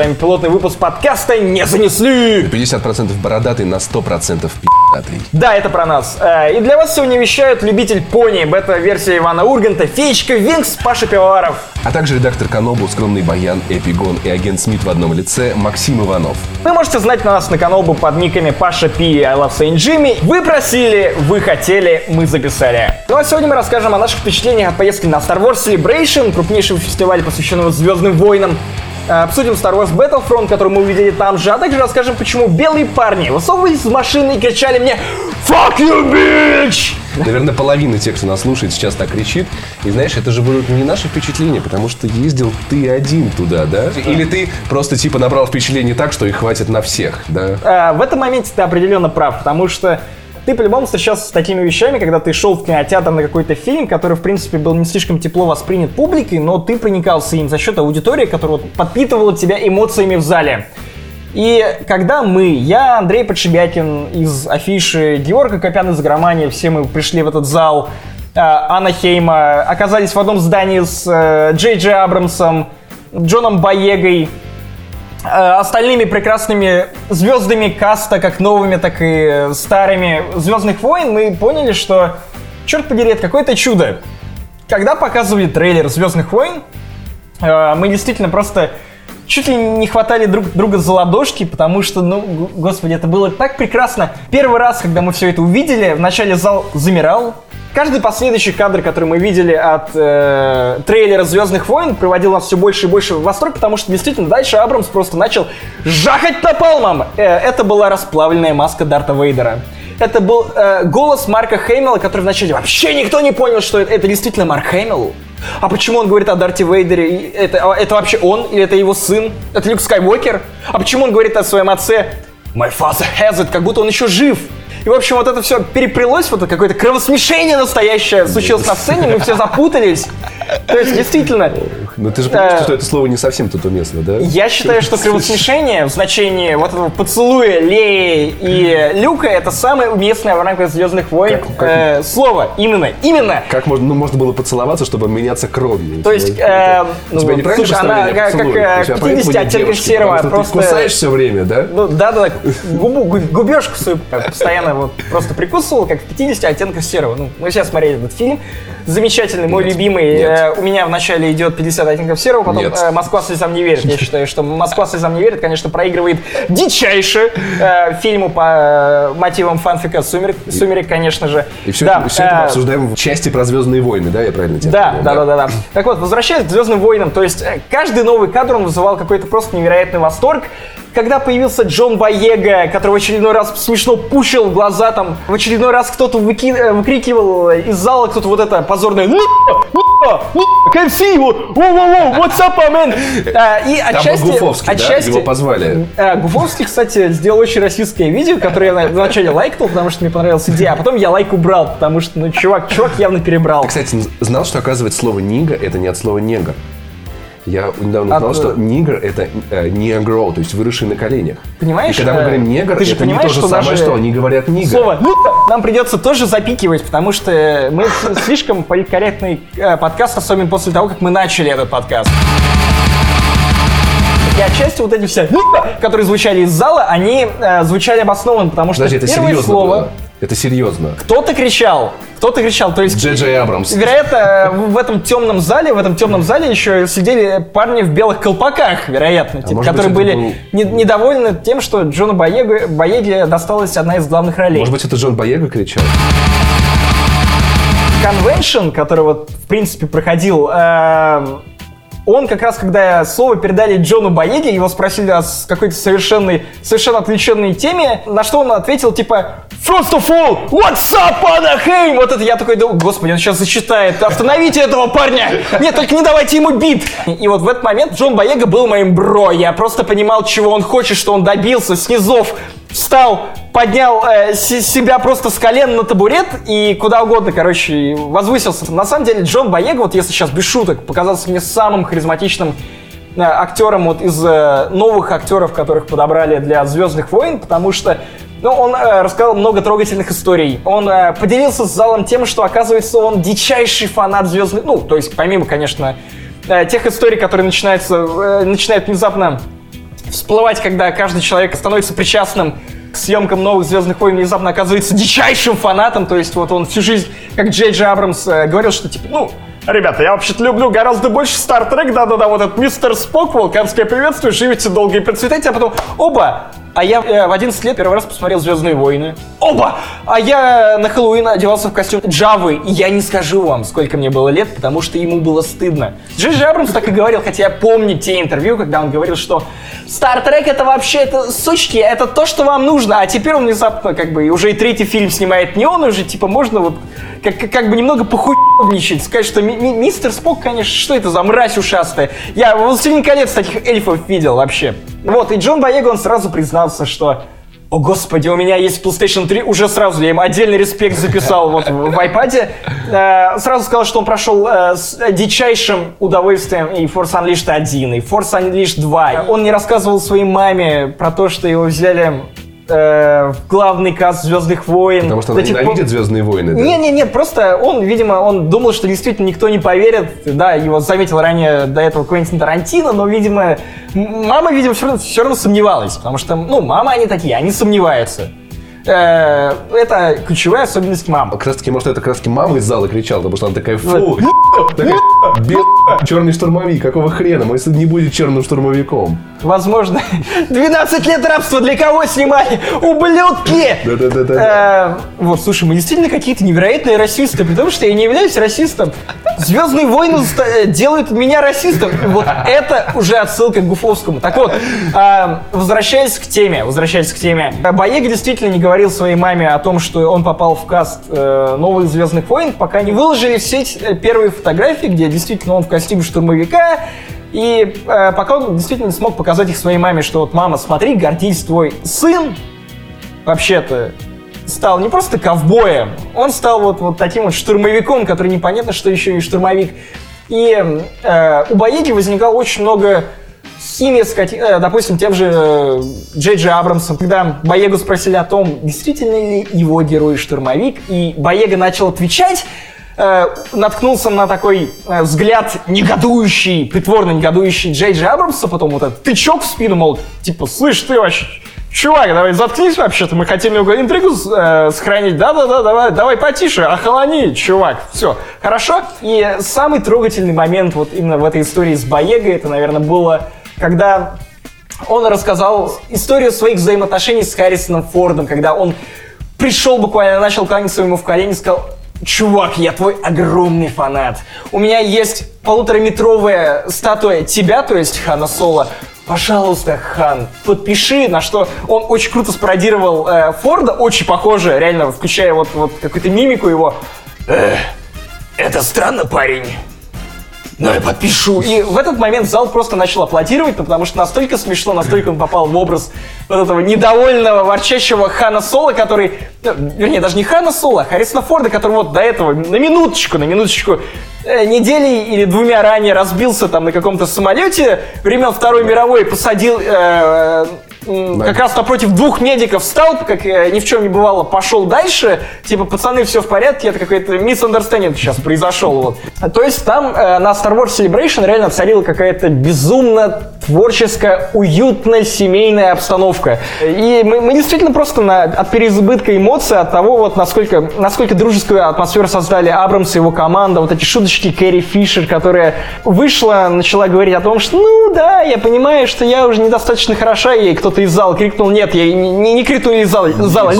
вами пилотный выпуск подкаста «Не занесли». 50% бородатый на 100% пи***тый. Да, это про нас. Э, И для вас сегодня вещают любитель пони, бета-версия Ивана Урганта, Феечка Винкс, Паша Пивоваров. А также редактор Канобу, скромный Баян, Эпигон и агент Смит в одном лице Максим Иванов. Вы можете знать нас на каналбу под никами Паша Пи и I Love Saint Jimmy. Вы просили, вы хотели, мы записали. Ну а сегодня мы расскажем о наших впечатлениях от поездки на Star Wars Celebration, крупнейшего фестиваля, посвященного Звездным войнам. Э, Обсудим Star Wars Battlefront, который мы увидели там же, а также расскажем, почему белые парни высовывались из машины и кричали мне «Fuck you, bitch!» Наверное, половина тех, кто нас слушает, сейчас так кричит. И знаешь, это же будут не наши впечатления, потому что ездил ты один туда, да? Или ты просто типа набрал впечатлений так, что их хватит на всех, да? Э, в этом моменте ты определенно прав, потому что ты по-любому встречался с такими вещами, когда ты шел в кинотеатр на какой-то фильм, который, в принципе, был не слишком тепло воспринят публикой, но ты проникался им за счет аудитории, которая вот подпитывала тебя эмоциями в зале. И когда мы, я, Андрей Подшибякин из афиши Георга Копян из Громании, все мы пришли в этот зал, э, Анна Хейма, оказались в одном здании с э, Джей Джей Абрамсом, Джоном Боегой, остальными прекрасными звездами каста, как новыми, так и старыми Звездных войн, мы поняли, что, черт подери, это какое-то чудо. Когда показывали трейлер Звездных войн, э, мы действительно просто чуть ли не хватали друг друга за ладошки, потому что, ну, господи, это было так прекрасно. Первый раз, когда мы все это увидели, вначале зал замирал. Каждый последующий кадр, который мы видели от э, трейлера Звездных войн, приводил нас все больше и больше в восторг, потому что действительно дальше Абрамс просто начал жахать напалмом. Э, это была расплавленная маска Дарта Вейдера. Это был э, голос Марка Хеймела, который вначале вообще никто не понял, что это, это действительно Марк Хеймел. А почему он говорит о Дарте Вейдере? Это, а это вообще он или это его сын? Это Люк Скайуокер? А почему он говорит о своем отце? My father has it, как будто он еще жив. И, в общем, вот это все переплелось, вот какое-то кровосмешение настоящее случилось на сцене, мы все запутались. То есть, действительно, Но ты же понимаешь, Э, что это слово не совсем тут уместно, да? я считаю, что кровосмешение в значении вот этого поцелуя Леи и Люка это самое уместное в рамках Звездных войн Как- как- э, слово. Именно, именно. Как можно, ну, можно было поцеловаться, чтобы меняться кровью? То есть, Ну, э, ну, тебя неправильное слушай, она как- как, поцелуе? э, У тебя 50 поэтому нет оттенков серого, просто- Ты кусаешь все время, да? Ну да, да, губу, гу- губежку свою постоянно вот просто прикусывал, как в 50 оттенков серого. Ну, мы сейчас смотрели этот фильм. Замечательный, мой любимый. Э, у меня вначале идет 50 оттенков серого, потом Нет. э, Москва слезам не верит. Я считаю, что Москва слезам не верит, конечно, проигрывает дичайше э, фильму по э, мотивам фанфика Сумерек, Сумерек, конечно же. И все, Да, это, все это мы э, обсуждаем в части про Звездные войны, да? Я правильно тебя да, понял, да, да, да, да. Так вот, возвращаясь к Звездным войнам, то есть э, каждый новый кадр он вызывал какой-то просто невероятный восторг. Когда появился Джон Боега, который в очередной раз смешно пущил в глаза, там, в очередной раз кто-то выки- выкрикивал из зала кто-то вот это позорное «Ну, ну, ну, KFC, вот, воу-воу-воу, what's up, man?» А, И Там отчасти... Гуфовский, да? отчасти- Его позвали. Э, Гуфовский, кстати, сделал очень российское видео, которое я на- вначале лайкнул, потому что мне понравилась идея, а потом я лайк убрал, потому что, ну, чувак, чувак явно перебрал. Кстати, знал, что оказывается слово «нига» — это не от слова «негр». Я недавно узнал, От- что нигр — это э, негро, то есть выросший на коленях. Понимаешь, И когда мы э, говорим негр, ты же это не то же что самое, что они говорят нигр. Слово нам придется тоже запикивать, потому что мы слишком политкорректный э, подкаст, особенно после того, как мы начали этот подкаст. И отчасти вот эти все которые звучали из зала, они э, звучали обоснованно, потому что Подожди, первое слово было? Это серьезно. кто-то кричал, кто-то кричал, то есть Джей Джей Абрамс. Вероятно, в этом темном зале, в этом темном зале еще сидели парни в белых колпаках, вероятно, типа, А быть, которые это были был- не- недовольны тем, что Джону Боеге, Боеге досталась одна из главных ролей. Может быть, это Джон Боега кричал? конвеншн, который вот в принципе проходил, эм, он как раз, когда слово передали Джону Боеге, его спросили о какой-то совершенной, совершенно отвлеченной теме, на что он ответил типа First of all, what's up, Anaheim? Вот это я такой думаю, господи, он сейчас зачитает, остановите этого парня! Нет, только не давайте ему бит! И вот в этот момент Джон Боега был моим бро, я просто понимал, чего он хочет, что он добился, снизов встал, поднял э, се- себя просто с колен на табурет и куда угодно, короче, возвысился. На самом деле, Джон Боега, вот если сейчас без шуток, показался мне самым харизматичным э, актером вот из э, новых актеров, которых подобрали для Звездных войн, потому что ну, он э, рассказал много трогательных историй. Он э, поделился с залом тем, что, оказывается, он дичайший фанат Звездных... Ну, то есть, помимо, конечно, э, тех историй, которые начинаются, э, начинают внезапно всплывать, когда каждый человек становится причастным к съемкам новых Звездных войн внезапно оказывается дичайшим фанатом, то есть вот он всю жизнь, как Джей Джей Абрамс, э, говорил, что типа, ну, Ребята, я вообще-то люблю гораздо больше Star Trek, да-да-да, вот этот мистер Спок, вулканское приветствие, живите долго и процветайте, а потом, оба, а я э, в 11 лет первый раз посмотрел «Звездные войны». Оба! А я на Хэллоуин одевался в костюм Джавы, и я не скажу вам, сколько мне было лет, потому что ему было стыдно. Джей Абрамс так и говорил, хотя я помню те интервью, когда он говорил, что Trek это вообще, это сучки, это то, что вам нужно, а теперь он внезапно, как бы, уже и третий фильм снимает не он, уже, типа, можно вот, как, как бы немного похуйничать, сказать, что ми- ми- мистер Спок, конечно, что это за мразь ушастая? Я «Властелин колец» таких эльфов видел вообще. Вот, и Джон Боега, он сразу признался, что о, господи, у меня есть PlayStation 3, уже сразу я им отдельный респект записал вот в, в iPad. Э, сразу сказал, что он прошел э, с дичайшим удовольствием и Force Unleashed 1, и Force Unleashed 2. Он не рассказывал своей маме про то, что его взяли э, в главный каст Звездных войн. Потому что она пор- ненавидит Звездные войны. да? не-не-не, просто он, видимо, он думал, что действительно никто не поверит. Да, его заметил ранее до этого Квентин Тарантино, но, видимо, мама, видимо, все равно, все равно сомневалась. Потому что, ну, мама они такие, они сомневаются. Э, это ключевая особенность мам. Как раз таки, может, это как раз таки мама из зала кричала, потому что она такая, фу, такая, черный штурмовик, какого хрена, мой сын не будет черным штурмовиком. Возможно, 12 лет рабства для кого снимали? Ублюдки! Да-да-да-да. Э, Вот, слушай, мы действительно какие-то невероятные расисты, потому что я не являюсь расистом. Звездные войны э, делают меня расистом. Вот это уже отсылка к Гуфовскому. Так вот, возвращаясь к теме, возвращаясь к теме. Боега действительно не говорил своей маме о том, что он попал в каст э, новых Звездных войн, пока не выложили в сеть э, первые фотографии, где действительно он в костюме штурмовика, и э, пока он действительно смог показать их своей маме, что вот, мама, смотри, гордись, твой сын, вообще-то, стал не просто ковбоем, он стал вот, вот таким вот штурмовиком, который непонятно, что еще и штурмовик. И э, у Боеги возникало очень много химии с, кати- э, допустим, тем же э, Джей Джей Абрамсом, когда Боегу спросили о том, действительно ли его герой штурмовик, и Боега начал отвечать, э, наткнулся на такой взгляд негодующий, притворно негодующий Джей Джей Абрамса, потом вот этот тычок в спину, мол, типа, слышь, ты вообще, чувак, давай заткнись вообще-то, мы хотим его интригу э, сохранить, да-да-да, давай, давай потише, охолони, чувак, все, хорошо? И самый трогательный момент вот именно в этой истории с Боегой, это, наверное, было, когда он рассказал историю своих взаимоотношений с Харрисоном Фордом, когда он пришел буквально, начал кланяться ему в колени и сказал, чувак, я твой огромный фанат. У меня есть полутораметровая статуя тебя, то есть Хана Соло. Пожалуйста, Хан, подпиши, на что он очень круто спародировал э, Форда, очень похоже, реально, включая вот, вот какую-то мимику его. «Э, это странно, парень. Ну, я подпишу. И в этот момент зал просто начал аплодировать, ну, потому что настолько смешно, настолько он попал в образ вот этого недовольного, ворчащего Хана Соло, который, ну, вернее, даже не Хана Соло, а Харрисона Форда, который вот до этого, на минуточку, на минуточку, э, недели или двумя ранее разбился там на каком-то самолете времен Второй мировой, посадил э, м, как раз напротив двух медиков встал, как э, ни в чем не бывало, пошел дальше, типа, пацаны, все в порядке, это какой-то misunderstanding сейчас произошел, вот. То есть там э, на Star Wars Celebration реально царила какая-то безумно творческая, уютная семейная обстановка. И мы, мы действительно просто на, от переизбытка эмоций, от того, вот насколько, насколько дружескую атмосферу создали Абрамс и его команда, вот эти шуточки Кэрри Фишер, которая вышла, начала говорить о том, что, ну да, я понимаю, что я уже недостаточно хороша, ей кто-то из зала крикнул, нет, я не, не, крикнул из зала, зала,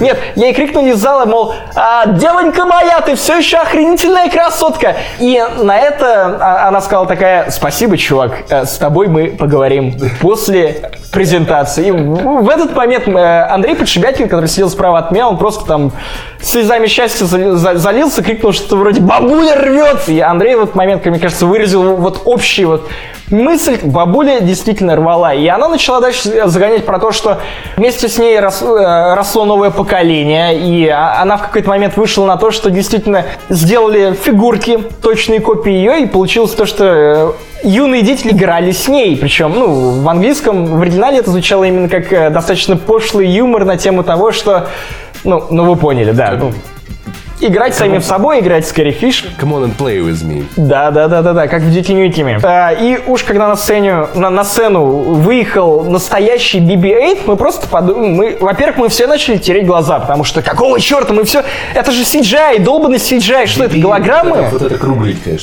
нет, я ей крикнул из зала, мол, «А, девонька моя, ты все еще охренительная красотка. И на это а, она сказала такая, спасибо, чувак, э, с тобой мы поговорим после презентации. И в этот момент э, Андрей Подшибякин, который сидел справа от меня, он просто там слезами счастья за- за- залился, крикнул что-то вроде «Бабуля рвется!» И Андрей в этот момент, мне кажется, выразил вот общий вот мысль, бабуля действительно рвала. И она начала дальше загонять про то, что вместе с ней рос- э, росло новое поколение, и а- она в какой-то момент вышла на то, что действительно сделали фигурки, точные копии ее, и получилось то, что э, юные дети играли с ней. Причем, ну, в английском, в оригинале это звучало именно как э, достаточно пошлый юмор на тему того, что, ну, ну вы поняли, да. ну, играть самим собой, играть с Кэрри Фиш. Come on and play with me. Да, да, да, да, да, как в Ньюкиме. А, и уж когда на сцене, на, на сцену выехал настоящий BB-8, мы просто подумали, мы, во-первых, мы все начали тереть глаза, потому что какого черта, мы все, это же CGI, долбанный CGI, что это, голограммы? Вот это, вот это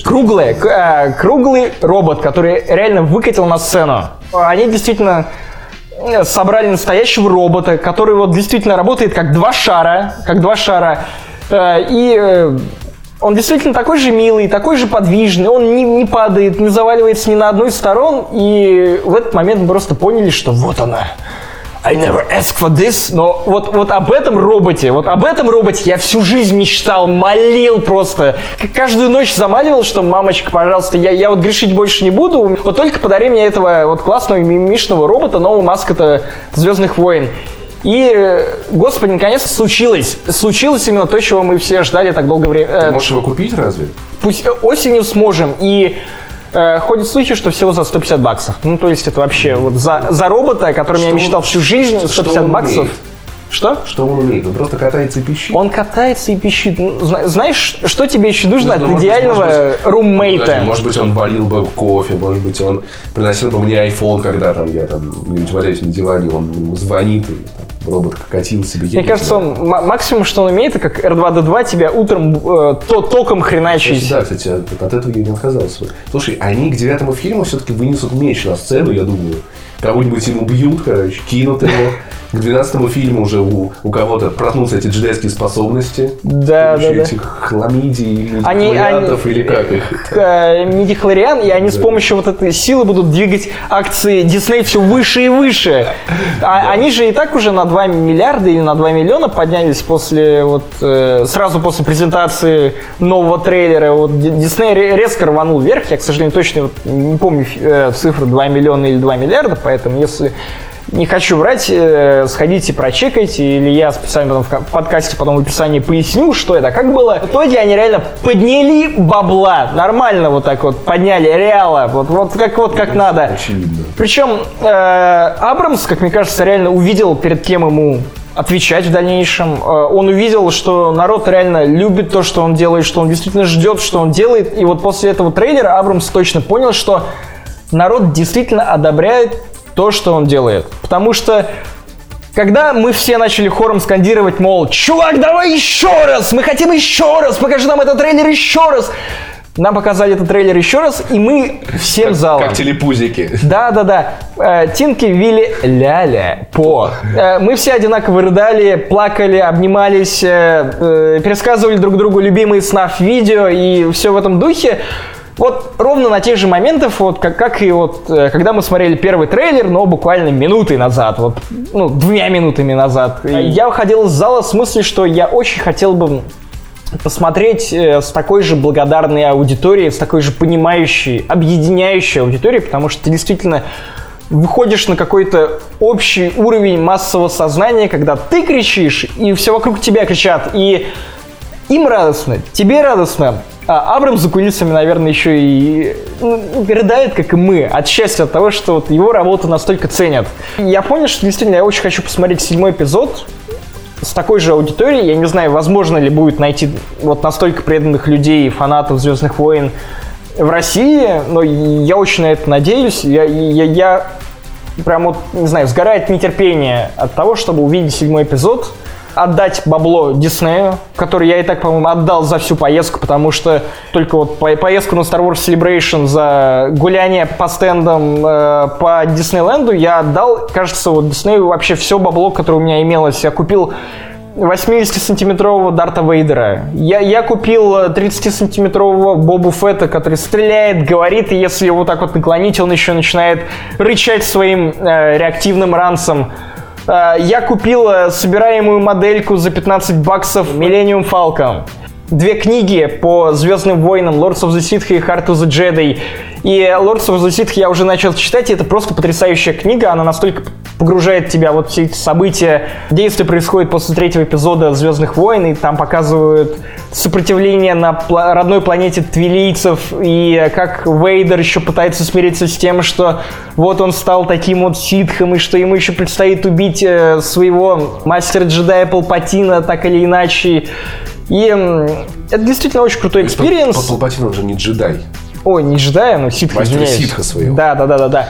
Круглый, к- э, круглый робот, который реально выкатил на сцену. Они действительно э, собрали настоящего робота, который вот действительно работает как два шара, как два шара. Э, И э, он действительно такой же милый, такой же подвижный, он не, не падает, не заваливается ни на одну из сторон. И в этот момент мы просто поняли, что вот она. I never asked for this, но вот, вот об этом роботе, вот об этом роботе я всю жизнь мечтал, молил просто. Каждую ночь замаливал, что мамочка, пожалуйста, я, я вот грешить больше не буду, вот только подари мне этого вот классного мимишного робота, нового маскота Звездных войн. И, господи, наконец случилось. Случилось именно то, чего мы все ждали так долгое время. Э, Можешь его купить разве? Пусть э, осенью сможем. И э, ходят слухи, что всего за 150 баксов. Ну, то есть это вообще вот за, за робота, о котором я Что- мечтал всю жизнь, что 150 он баксов. умеет? Что? Что он умеет? Он просто катается и пищит. Он катается и пищит. Ну, зна- Знаешь, что тебе еще нужно от Ну, может быть, идеального может быть, руммейта? Может быть, он варил бы кофе, может быть, он приносил бы мне iPhone, когда там я там где-нибудь валяюсь на диване, он ему звонит, и там, робот катил себе. Мне кажется, он максимум, что он умеет, это как R2D2 тебя утром э, то, током хреначить. Да, кстати, от, от этого я не отказался. Слушай, они к девятому фильму все-таки вынесут меч на сцену, я думаю. Кого-нибудь ему бьют, короче, кинут его. К двенадцатому фильму уже у, у кого-то проснутся эти джедайские способности. Да, да, да. Этих хламидий, Они- вариантов они- или как их. э, мидихлориан, и они с помощью вот этой силы будут двигать акции Дисней все выше и выше. А они же и так уже на 2 миллиарда или на 2 миллиона поднялись после вот э, сразу после презентации нового трейлера. Вот Ди- Дисней ре- резко рванул вверх. Я, к сожалению, точно вот не помню э, цифры 2 миллиона или 2 миллиарда, поэтому если не хочу врать, э, сходите, прочекайте, или я специально потом в ка- подкасте потом в описании поясню, что это, как было. В итоге они реально подняли бабла, нормально вот так вот подняли, реала, вот, вот как вот как надо. Очевидно. Причем э, Абрамс, как мне кажется, реально увидел, перед кем ему отвечать в дальнейшем. Э, он увидел, что народ реально любит то, что он делает, что он действительно ждет, что он делает. И вот после этого трейлера Абрамс точно понял, что народ действительно одобряет то, что он делает. Потому что когда мы все начали хором скандировать, мол, чувак, давай еще раз, мы хотим еще раз, покажи нам этот трейлер еще раз. Нам показали этот трейлер еще раз, и мы всем залом. Как телепузики. Да, да, да. Э, Тинки, Вилли, Ляля, По. Э, Мы все одинаково рыдали, плакали, обнимались, э, пересказывали друг другу любимые снаф видео и все в этом духе. Вот ровно на тех же моментах, вот как, как и вот, э, когда мы смотрели первый трейлер, но буквально минуты назад, вот, ну, двумя минутами назад. Я уходил из зала с мыслью, что я очень хотел бы посмотреть э, с такой же благодарной аудиторией, с такой же понимающей, объединяющей аудиторией, потому что ты действительно выходишь на какой-то общий уровень массового сознания, когда ты кричишь, и все вокруг тебя кричат, и им радостно, тебе радостно, а Абрам за кулисами, наверное, еще и ну, рыдает, как и мы, от счастья от того, что вот его работу настолько ценят. Я понял, что действительно я очень хочу посмотреть седьмой эпизод, с такой же аудиторией. Я не знаю, возможно ли будет найти вот настолько преданных людей, фанатов Звездных войн в России, но я очень на это надеюсь. Я, я, я прям вот, не знаю, сгорает нетерпение от того, чтобы увидеть седьмой эпизод, отдать бабло Диснею, который я и так, по-моему, отдал за всю поездку, потому что только вот по- поездку на Star Wars Celebration за гуляние по стендам э, по Диснейленду я отдал, кажется, вот Диснею вообще все бабло, которое у меня имелось. Я купил 80-сантиметрового Дарта Вейдера. Я, я купил э, 30-сантиметрового Бобу Фетта, который стреляет, говорит, и если его так вот наклонить, он еще начинает рычать своим э, реактивным ранцем. Э, Я купил э, собираемую модельку за 15 баксов Millennium Falcon. Две книги по Звездным войнам Lords of the Sith и Heart of the Jedi. И Lords of the Sith я уже начал читать, и это просто потрясающая книга. Она настолько погружает тебя вот все эти события. Действие происходит после третьего эпизода Звездных войн, и там показывают сопротивление на родной планете твилийцев, и как Вейдер еще пытается смириться с тем, что вот он стал таким вот ситхом, и что ему еще предстоит убить э, своего мастера джедая Палпатина, так или иначе. И это действительно очень крутой experience. Палпатин, он же не джедай. Ой, не джедая, но ситха, Мастер извиняюсь. ситха своего. Да, да, да, да, да.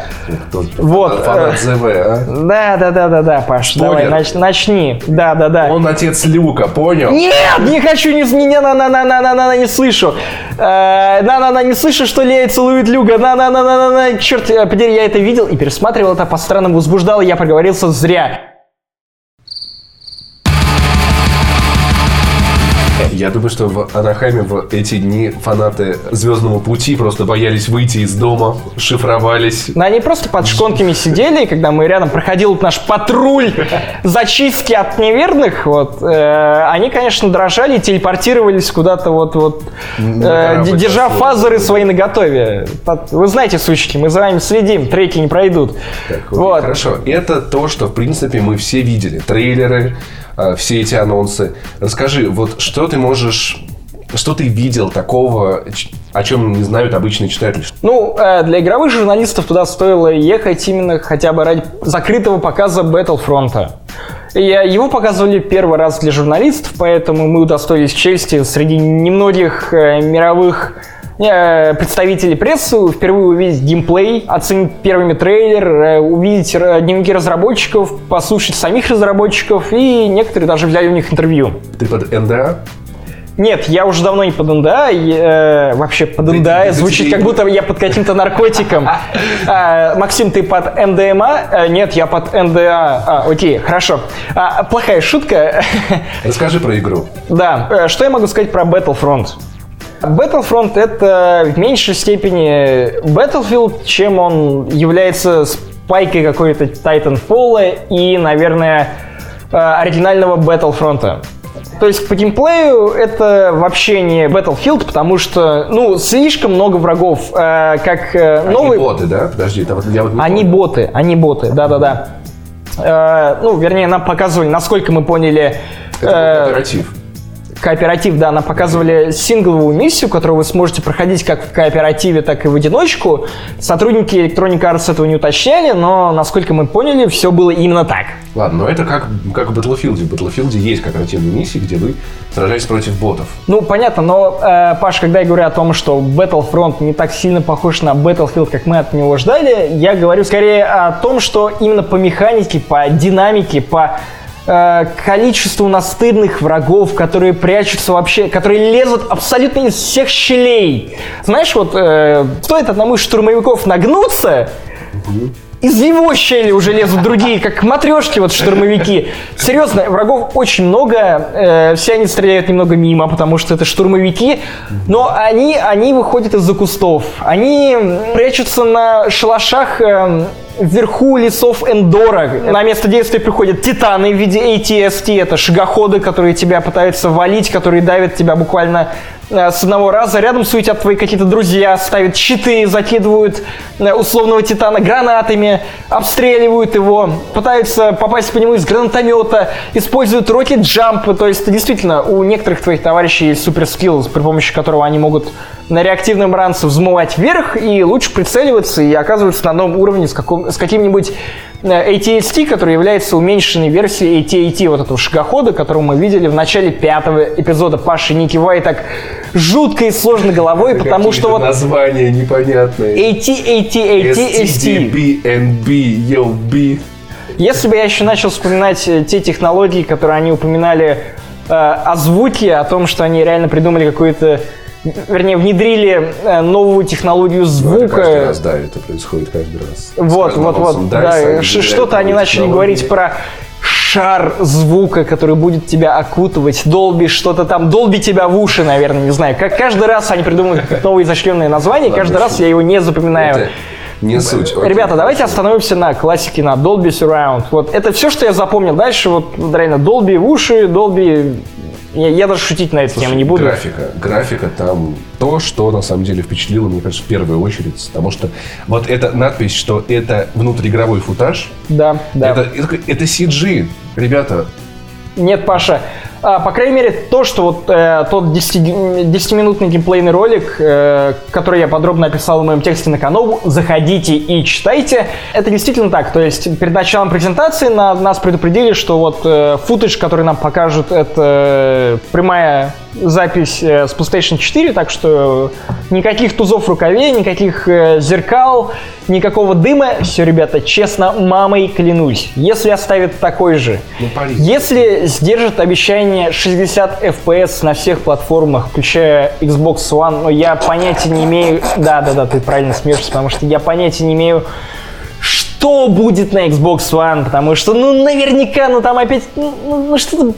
Вот, Фанат э, ЗВ, а? Да, да, да, да, да, Паш, давай, Спойлер. нач- начни. Да, да, да. Он отец Люка, понял? Нет, не хочу, не, не, на, на, на, на, на, на, не слышу. Э, На, на, на, не слышу, что Лея целует Люка. На, на, на, на, на, на, черт, э, подери, я это видел и пересматривал это по-странному возбуждал, и я проговорился зря. Я думаю, что в Анахайме в эти дни фанаты Звездного пути просто боялись выйти из дома, шифровались. Но они просто под шконками сидели, и когда мы рядом проходил наш патруль зачистки от неверных, вот, э, они, конечно, дрожали и телепортировались куда-то вот, вот э, держа фазеры свои наготове. Вы знаете, сучки, мы за вами следим, треки не пройдут. Так, вот. Хорошо. Это то, что, в принципе, мы все видели. Трейлеры, все эти анонсы. Расскажи, вот что ты можешь... Что ты видел такого, о чем не знают обычные читатели? Ну, э, для игровых журналистов туда стоило ехать именно хотя бы ради закрытого показа Battlefront. Э, Его показывали первый раз для журналистов, поэтому мы удостоились чести среди немногих э, мировых э, представителей прессы впервые увидеть геймплей, оценить первыми трейлер, э, увидеть дневники разработчиков, послушать самих разработчиков, и некоторые даже взяли у них интервью. Ты под НДА? Нет, я уже давно не под НДА. и, э, вообще под Да, НДА да, да, звучит тебе- как будто я под каким-то наркотиком. А, Максим, ты под МДМА? Э, Нет, я под НДА. А, окей, хорошо. А, Плохая шутка. Расскажи про игру. Да, что я могу сказать про Battlefront? Battlefront это в меньшей степени Battlefield, чем он является спайкой какой-то Titanfall и, наверное, э, оригинального Battlefront. То есть по геймплею это вообще не Battlefield, потому что, ну, слишком много врагов. э, как э, Они новый... боты, да? Подожди, это вот я вот Они понял. боты, они боты, да-да-да. Э, ну, вернее, нам показывали, насколько мы поняли, Это э, кооператив. Кооператив, да, нам показывали сингловую миссию, которую вы сможете проходить как в кооперативе, так и в одиночку. Сотрудники Electronic Arts этого не уточняли, но, насколько мы поняли, все было именно так. Ладно, но это как, как в Battlefield. В Battlefield есть кооперативные миссии, где вы сражаетесь против ботов. Ну, понятно, но, э, Паш, когда я говорю о том, что Battlefront не так сильно похож на Battlefield, как мы от него ждали, я говорю скорее о том, что именно по механике, по динамике, по количеству настырных врагов, которые прячутся вообще, которые лезут абсолютно из всех щелей. Знаешь, вот э, стоит одному из штурмовиков нагнуться, из его щели уже лезут другие, как матрешки вот штурмовики. Серьезно, врагов очень много, э, все они стреляют немного мимо, потому что это штурмовики, но они, они выходят из-за кустов, они прячутся на шалашах э, вверху лесов Эндора. На место действия приходят титаны в виде ATST, это шагоходы, которые тебя пытаются валить, которые давят тебя буквально э, с одного раза. Рядом суетят твои какие-то друзья, ставят щиты, закидывают э, условного титана гранатами, обстреливают его, пытаются попасть по нему из гранатомета, используют рокет джамп. То есть действительно у некоторых твоих товарищей есть супер скилл, при помощи которого они могут на реактивном ранце взмывать вверх и лучше прицеливаться и оказываться на одном уровне с, каком- с каким-нибудь э, AT-ST, который является уменьшенной версией AT-AT, вот этого шагохода, которого мы видели в начале пятого эпизода Паши Ники Вай так жутко и сложно головой, потому что вот названия непонятные. AT, AT, AT, ST. STDBNB, YOB. Если бы я еще начал вспоминать э, те технологии, которые они упоминали э, о звуке, о том, что они реально придумали какую-то, вернее, внедрили э, новую технологию Ну, это каждый звука. раз, да, это происходит каждый раз. Вот, С каждым вот, вот, да, что-то они новые начали технологии. говорить про шар звука, который будет тебя окутывать, долби что-то там, долби тебя в уши, наверное, не знаю. Как каждый раз они придумывают какое-то новое изощренное название, и Ладно, каждый раз я его не запоминаю. Это не суть. Окей. Ребята, давайте остановимся на классике, на Dolby Surround. Вот это все, что я запомнил. Дальше вот реально Dolby в уши, Dolby... Я, я даже шутить на эту Слушай, тему не буду. Графика. Графика там то, что на самом деле впечатлило, мне кажется, в первую очередь. Потому что вот эта надпись, что это внутриигровой футаж, Да, да. это, это, это CG. Ребята, Нет, Паша, по крайней мере, то, что вот э, тот 10-минутный геймплейный ролик, э, который я подробно описал в моем тексте на канал, заходите и читайте. Это действительно так. То есть перед началом презентации на, нас предупредили, что вот э, футаж, который нам покажут, это прямая запись э, с PlayStation 4, так что никаких тузов в рукаве, никаких э, зеркал, никакого дыма. Все, ребята, честно, мамой клянусь. Если оставит такой же, Ну, если сдержит обещание 60 FPS на всех платформах, включая Xbox One, но я понятия не имею... Да-да-да, ты правильно смеешься, потому что я понятия не имею, что будет на Xbox One, потому что, ну, наверняка, ну, там опять, ну, ну, что-то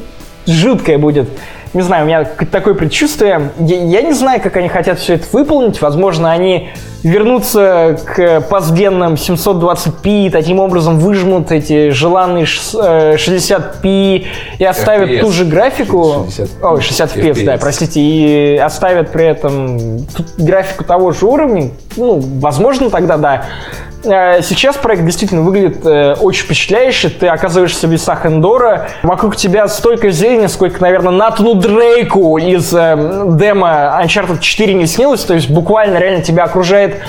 жуткое будет. Не знаю, у меня такое предчувствие. Я, я не знаю, как они хотят все это выполнить. Возможно, они вернутся к пасгенным 720p, и таким образом выжмут эти желанные шс- э, 60p и оставят FPS. ту же графику. 60 Ой, 60 FPS, да, FPS. простите, и оставят при этом графику того же уровня. Ну, возможно, тогда да. Э, Сейчас проект действительно выглядит э, очень впечатляюще. Ты оказываешься в лесах Эндора. Вокруг тебя столько зелени, сколько, наверное, Натану Дрейку из э, демо Uncharted 4 не снилось. То есть буквально реально тебя окружает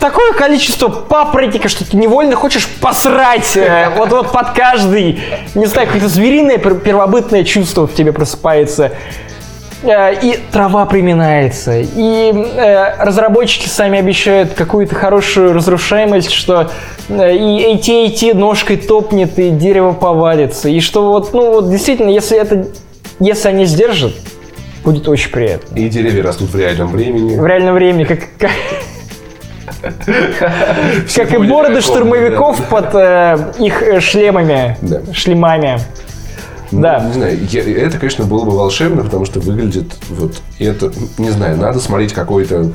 такое количество папоротника, что ты невольно хочешь посрать. Вот, вот под каждый. Не знаю, какое-то звериное пер- первобытное чувство в тебе просыпается. Э, И трава приминается. И э, разработчики сами обещают какую-то хорошую разрушаемость, что э, и AT-AT ножкой топнет, и дерево повалится. И что вот, ну вот действительно, если это, если они сдержат, будет очень приятно. И деревья растут в реальном времени. В реальном времени, как, как, как и бороды штурмовиков под их э, шлемами, Да. Ну, Да. Не знаю, я- это, конечно, было бы волшебно, потому что выглядит вот это, не знаю, надо смотреть какой-то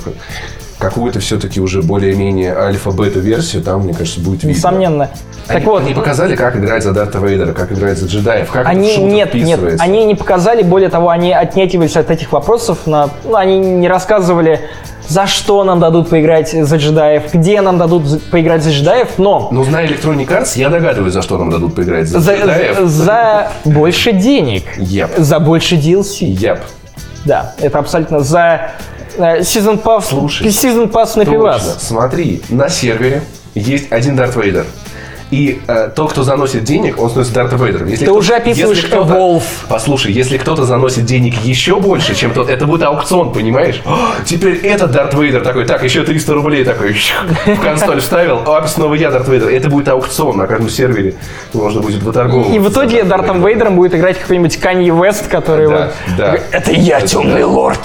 какую-то все-таки уже более-менее альфа-бета-версию, там, мне кажется, будет видно. Несомненно. Они, так вот, они показали, как играть за Дарта Вейдера, как играть за джедаев, как Они шутер нет, нет, они не показали, более того, они отнятивались от этих вопросов, на, ну, они не рассказывали, за что нам дадут поиграть за джедаев, где нам дадут поиграть за джедаев, но Но зная Electronic Arts, я догадываюсь, за что нам дадут поиграть. За, за, джедаев. за больше денег, Yep. за больше DLC. Yep. Да, это абсолютно за э, Season Pass, Слушай, Season Pass на пивас. Смотри, на сервере есть один Дарт Вейдер. И э, тот, кто заносит денег, он становится Дартом Вейдером. Если Ты уже описываешь если Evolve. Послушай, если кто-то заносит денег еще больше, чем тот, это будет аукцион, понимаешь? О, теперь этот Дарт Вейдер такой, так, еще 300 рублей такой, в консоль вставил, а снова я Дарт Вейдер. Это будет аукцион на каждом сервере. Можно будет выторговывать. И в итоге Дартом Вейдером будет играть какой-нибудь Канье Вест, который Да, вот... да. Это я, темный лорд.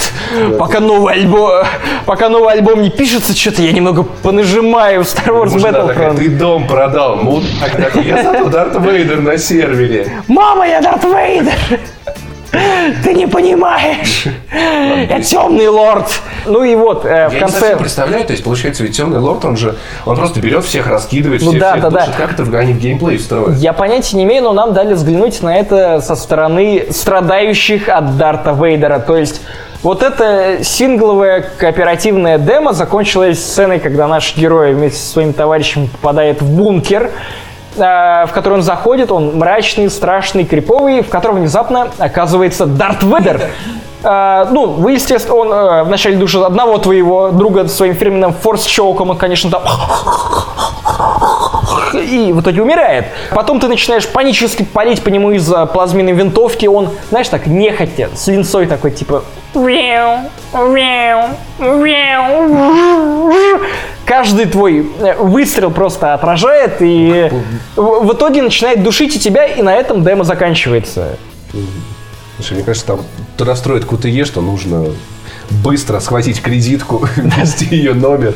Пока новый альбом, пока новый альбом не пишется, что-то я немного понажимаю в Star Wars Battlefront. ты дом продал, такой. Я зато Дарт Вейдер на сервере. Мама, я Дарт Вейдер! Ты не понимаешь! Я темный лорд! Ну и вот, э, в Я конце... совсем представляю, то есть получается, ведь темный лорд, он же, он просто берет всех, раскидывает, Ну всех, да, всех да, да. душит. Как это в геймплей встроить? Я понятия не имею, но нам дали взглянуть на это со стороны страдающих от Дарта Вейдера. То есть вот это сингловое кооперативное демо закончилось сценой, когда наш герой вместе со своим товарищем попадает в бункер, в который он заходит, он мрачный, страшный, криповый, в котором внезапно оказывается Дарт Вейдер. Э, ну, вы, естественно, он э, вначале душит одного твоего друга своим фирменным форс-чоуком, он, конечно, там и в итоге умирает. Потом ты начинаешь панически палить по нему из плазменной винтовки, он, знаешь, так нехотя, с линцой такой, типа... Каждый твой э, выстрел просто отражает, и в в итоге начинает душить и тебя, и на этом демо заканчивается. Слушай, мне кажется, там туда строит QTE, что нужно быстро схватить кредитку, ввести ее номер,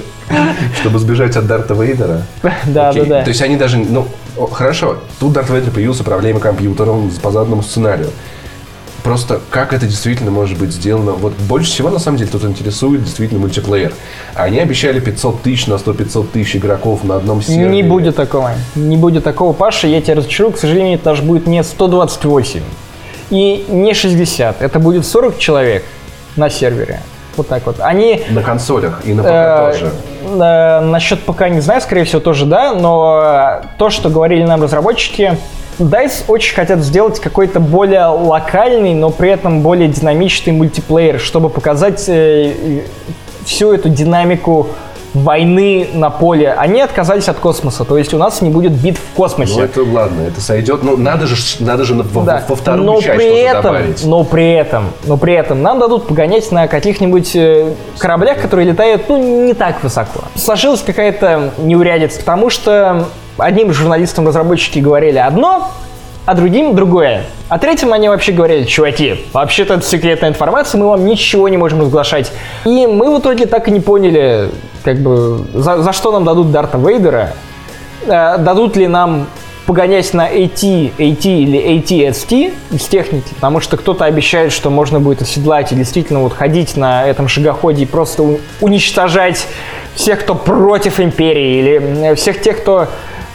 чтобы сбежать от Дарта Вейдера. Да, да, да. То есть они даже, ну, хорошо, тут Дарт Вейдер появился проблемой компьютером по заданному сценарию. Просто как это действительно может быть сделано? Вот больше всего, на самом деле, тут интересует действительно мультиплеер. Они обещали 500 тысяч на 100-500 тысяч игроков на одном сервере. Не будет такого. Не будет такого, Паша, я тебя разочарую. К сожалению, это даже будет не 128 и не 60. Это будет 40 человек на сервере. Вот так вот. Они На консолях и на Э, ПК тоже. э, насчет ПК не знаю, скорее всего, тоже да, но э, то, что говорили нам разработчики, DICE очень хотят сделать какой-то более локальный, но при этом более динамичный мультиплеер, чтобы показать э, всю эту динамику войны на поле. Они отказались от космоса, то есть у нас не будет битв в космосе. Ну это ладно, это сойдет. Ну надо же, надо же во, Да. во вторую но часть при этом, добавить. но при этом, но при этом нам дадут погонять на каких-нибудь э, кораблях, которые летают, ну, не так высоко. Сложилась какая-то неурядица, потому что одним журналистам разработчики говорили одно, а другим другое. А третьим они вообще говорили, чуваки, вообще-то это секретная информация, мы вам ничего не можем разглашать. И мы в итоге так и не поняли, как бы, за, за что нам дадут Дарта Вейдера, Э, дадут ли нам погонять на AT, AT или ATST из техники, потому что кто-то обещает, что можно будет оседлать и действительно вот ходить на этом шагоходе и просто уничтожать всех, кто против империи, или э, всех тех, кто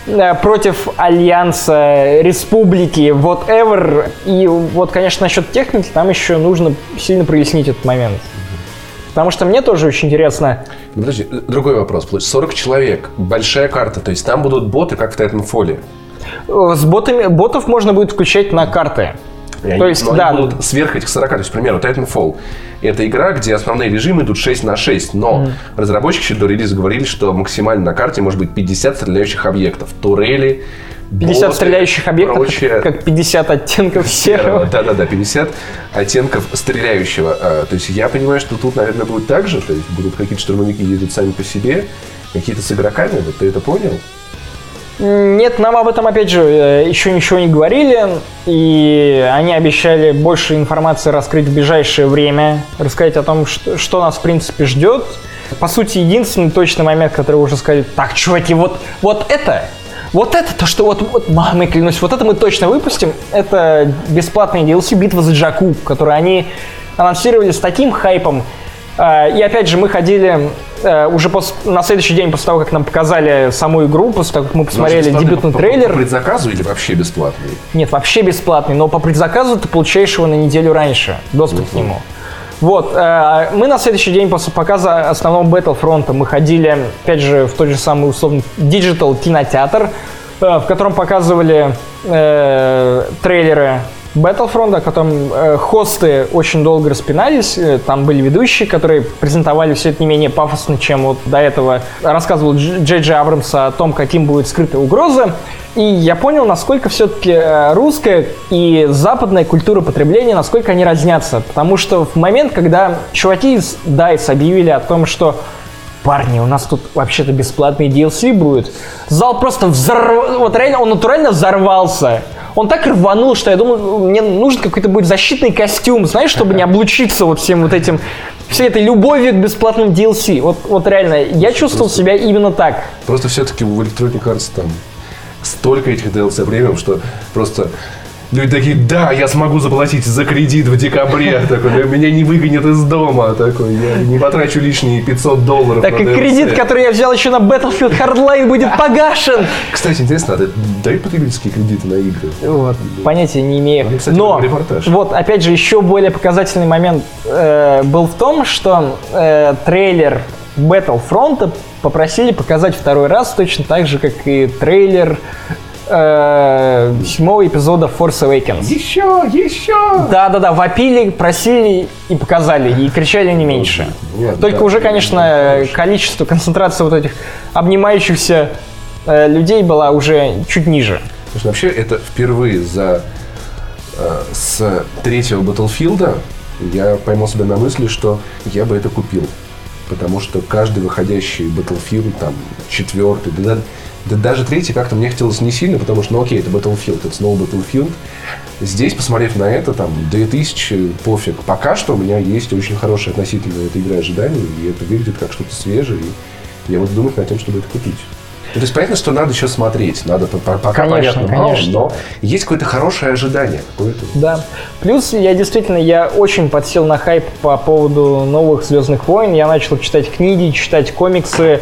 э, против альянса, республики, whatever. И вот, конечно, насчет техники там еще нужно сильно прояснить этот момент. Потому что мне тоже очень интересно, Ну, Подожди, э, другой вопрос. Получается, 40 человек, большая карта, то есть там будут боты, как в Titanfall. э, с ботами, ботов можно будет включать на карты. И они- То есть, но они да, будут сверх этих 40. То есть, к примеру, Titanfall – это игра, где основные режимы идут 6 на 6, но разработчики еще до релиза говорили, что максимально на карте может быть 50 стреляющих объектов. Турели, 50 боты, стреляющих объектов, прочее. как, как 50 оттенков серого. Да-да-да, 50 оттенков стреляющего. А, То есть я понимаю, что тут, наверное, будет так же. То есть будут какие-то штурмовики ездить сами по себе, какие-то с игроками. Вот ты это понял? Нет, нам об этом, опять же, э, еще ничего не говорили, и они обещали больше информации раскрыть в ближайшее время, рассказать о том, что, что нас, в принципе, ждет. По сути, единственный точный момент, который уже сказали, так, чуваки, вот, вот это, вот это, то, что вот, вот, мамой клянусь, вот это мы точно выпустим, это бесплатный DLC «Битва за Джаку», который они анонсировали с таким хайпом, а, И опять же, мы ходили э, уже пос- на следующий день после того, как нам показали саму игру, после того, как мы посмотрели дебютный по- трейлер. По предзаказу или вообще бесплатный? Нет, вообще бесплатный, но по предзаказу ты получаешь его на неделю раньше, доступ к нему. Вот, э, мы на следующий день после показа основного Battlefront мы ходили, опять же, в тот же самый условный Digital кинотеатр, э, в котором показывали э, трейлеры Battlefront, о котором э, хосты очень долго распинались. Э, Там были ведущие, которые презентовали все это не менее пафосно, чем вот до этого рассказывал Дж- Джей Джей Абрамс о том, каким будет скрытая угроза. И я понял, насколько все-таки русская и западная культура потребления, насколько они разнятся. Потому что в момент, когда чуваки из DICE объявили о том, что Парни, у нас тут вообще-то бесплатный DLC будет. Зал просто взорвался. Вот реально, он натурально взорвался. Он так рванул, что я думал, мне нужен какой-то будет защитный костюм, знаешь, чтобы не облучиться вот всем вот этим, всей этой любовью к бесплатным DLC. Вот, вот реально, я чувствовал себя именно так. Просто все-таки в Electronic Arts там столько этих DLC премиум, что просто люди такие, да, я смогу заплатить за кредит в декабре, такой, «Да меня не выгонят из дома, такой, я не потрачу лишние 500 долларов Так и DLC». кредит, который я взял еще на Battlefield Hardline, будет погашен. Кстати, интересно, а ты дают потребительские кредиты на игры? Вот, понятия не имею. Они, кстати, Но, репортаж. вот, опять же, еще более показательный момент э, был в том, что э, трейлер Battlefront попросили показать второй раз, точно так же, как и трейлер э, седьмого эпизода Force Awakens. Еще, еще! Да-да-да, вопили, просили и показали, и кричали не меньше. Ладно, Только да, уже, конечно, количество, концентрация вот этих обнимающихся э, людей была уже чуть ниже. Что вообще это впервые за э, с третьего Battlefield я поймал себя на мысли, что я бы это купил. Потому что каждый выходящий Battlefield, там, четвертый, да, да- да даже третий как-то мне хотелось не сильно, потому что, ну окей, это Battlefield, это снова Battlefield. Здесь, посмотрев на это, там, 2000, пофиг. Пока что у меня есть очень хорошее относительно этой игры ожидания, и это выглядит как что-то свежее, и я буду думать над тем, чтобы это купить. Ну, то есть понятно, что надо еще смотреть, надо по- по- пока Конечно, понятно мало, конечно. но есть какое-то хорошее ожидание. Какое-то. Да. Плюс я действительно, я очень подсел на хайп по поводу новых Звездных войн. Я начал читать книги, читать комиксы.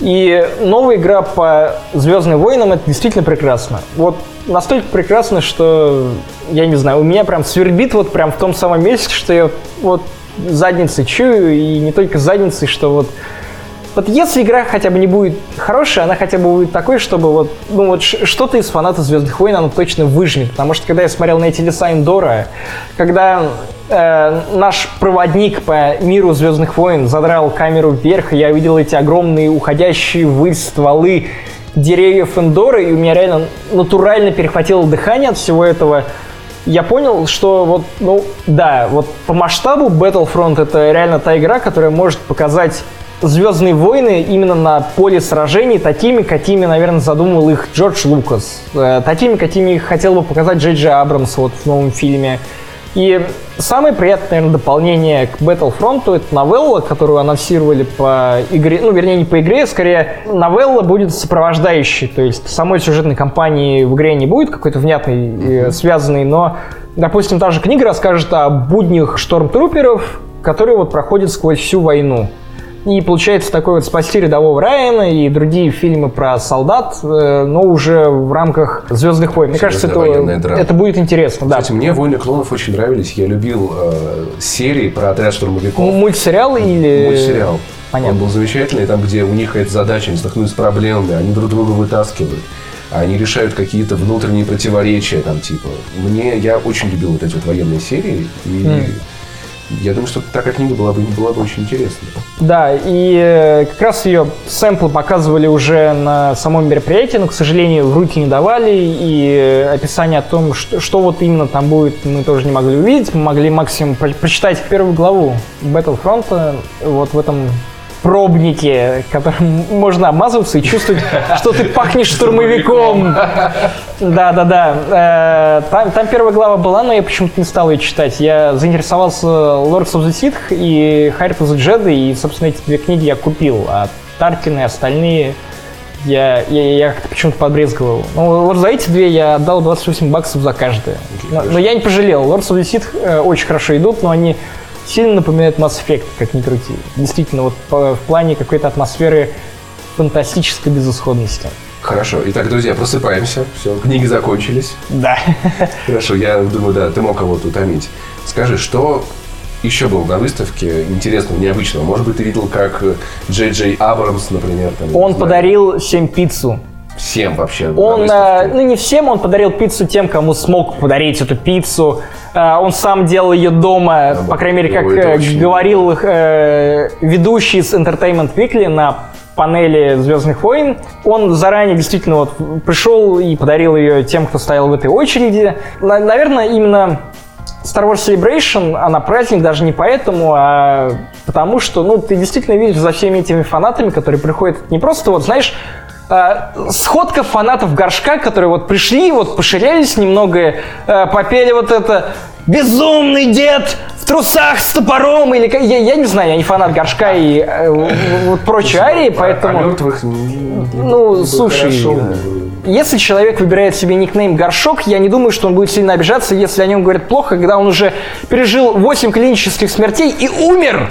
И новая игра по Звездным войнам это действительно прекрасно. Вот настолько прекрасно, что я не знаю, у меня прям свербит вот прям в том самом месте, что я вот задницей чую, и не только задницей, что вот вот если игра хотя бы не будет хорошая, она хотя бы будет такой, чтобы вот, ну вот что-то из фанатов Звездных войн она точно выжмет. Потому что когда я смотрел на эти леса Индора, когда э, наш проводник по миру Звездных войн задрал камеру вверх, и я увидел эти огромные уходящие ввысь стволы деревьев Эндоры, и у меня реально натурально перехватило дыхание от всего этого. Я понял, что вот, ну, да, вот по масштабу Battlefront это реально та игра, которая может показать Звездные войны именно на поле сражений такими, какими, наверное, задумал их Джордж Лукас. Э, такими, какими хотел бы показать Джей Джей Абрамс вот в новом фильме. И самое приятное, наверное, дополнение к Battlefront это новелла, которую анонсировали по игре, ну, вернее, не по игре, скорее, новелла будет сопровождающей, то есть самой сюжетной кампании в игре не будет какой-то внятной, э, связанной, но, допустим, та же книга расскажет о буднях штормтруперов, которые вот проходят сквозь всю войну. И получается такой вот «Спасти рядового Райана» и другие фильмы про солдат, э, но уже в рамках «Звездных войн». Мне кажется, это, это будет интересно. Кстати, да. мне «Войны клонов» очень нравились. Я любил э, серии про отряд штурмовиков. Мультсериал или... Мультсериал. Понятно. Он был замечательный, там, где у них эта задача, они столкнулись с проблемами, они друг друга вытаскивают они решают какие-то внутренние противоречия, там, типа. Мне, я очень любил вот эти вот военные серии, и mm. Я думаю, что такая книга была бы, была бы очень интересна. Да, и э, как раз ее сэмплы показывали уже на самом мероприятии, но, к сожалению, в руки не давали, и описание о том, что, что вот именно там будет, мы тоже не могли увидеть. Мы могли максимум прочитать первую главу Battlefront вот в этом пробнике, которым можно обмазываться и чувствовать, что ты пахнешь штурмовиком. Да-да-да. Э, там, там первая глава была, но я почему-то не стал ее читать. Я заинтересовался Lords of the Sith и Harry of the Jedi, и, собственно, эти две книги я купил. А Таркин и остальные я, я, я как-то почему-то подбрезговал. Ну, вот за эти две я отдал 28 баксов за каждое. Но, но я не пожалел. Lords of the Sith э, очень хорошо идут, но они сильно напоминает Mass Effect, как ни крути. Действительно, вот в плане какой-то атмосферы фантастической безысходности. Хорошо. Итак, друзья, просыпаемся. Все, книги закончились. Да. Хорошо, я думаю, да, ты мог кого-то утомить. Скажи, что еще было на выставке интересного, необычного? Может быть, ты видел, как Джей Джей Абрамс, например, там, Он подарил всем пиццу. Всем вообще. Он, э, ну не всем, он подарил пиццу тем, кому смог подарить эту пиццу. Э, он сам делал ее дома, да, по крайней мере, как э, говорил э, ведущий с Entertainment Weekly на панели Звездных войн. Он заранее действительно вот пришел и подарил ее тем, кто стоял в этой очереди. Наверное, именно Star Wars Celebration, она праздник даже не поэтому, а потому что, ну, ты действительно видишь за всеми этими фанатами, которые приходят не просто вот, знаешь, э, сходка фанатов горшка, которые вот пришли, вот поширялись немного, э, попели вот это «Безумный дед в трусах с топором» или я, я не знаю, я не фанат горшка и э, вот прочей арии, поэтому... А мертвых ну, слушай, если человек выбирает себе никнейм Горшок, я не думаю, что он будет сильно обижаться, если о нем говорят плохо, когда он уже пережил 8 клинических смертей и умер.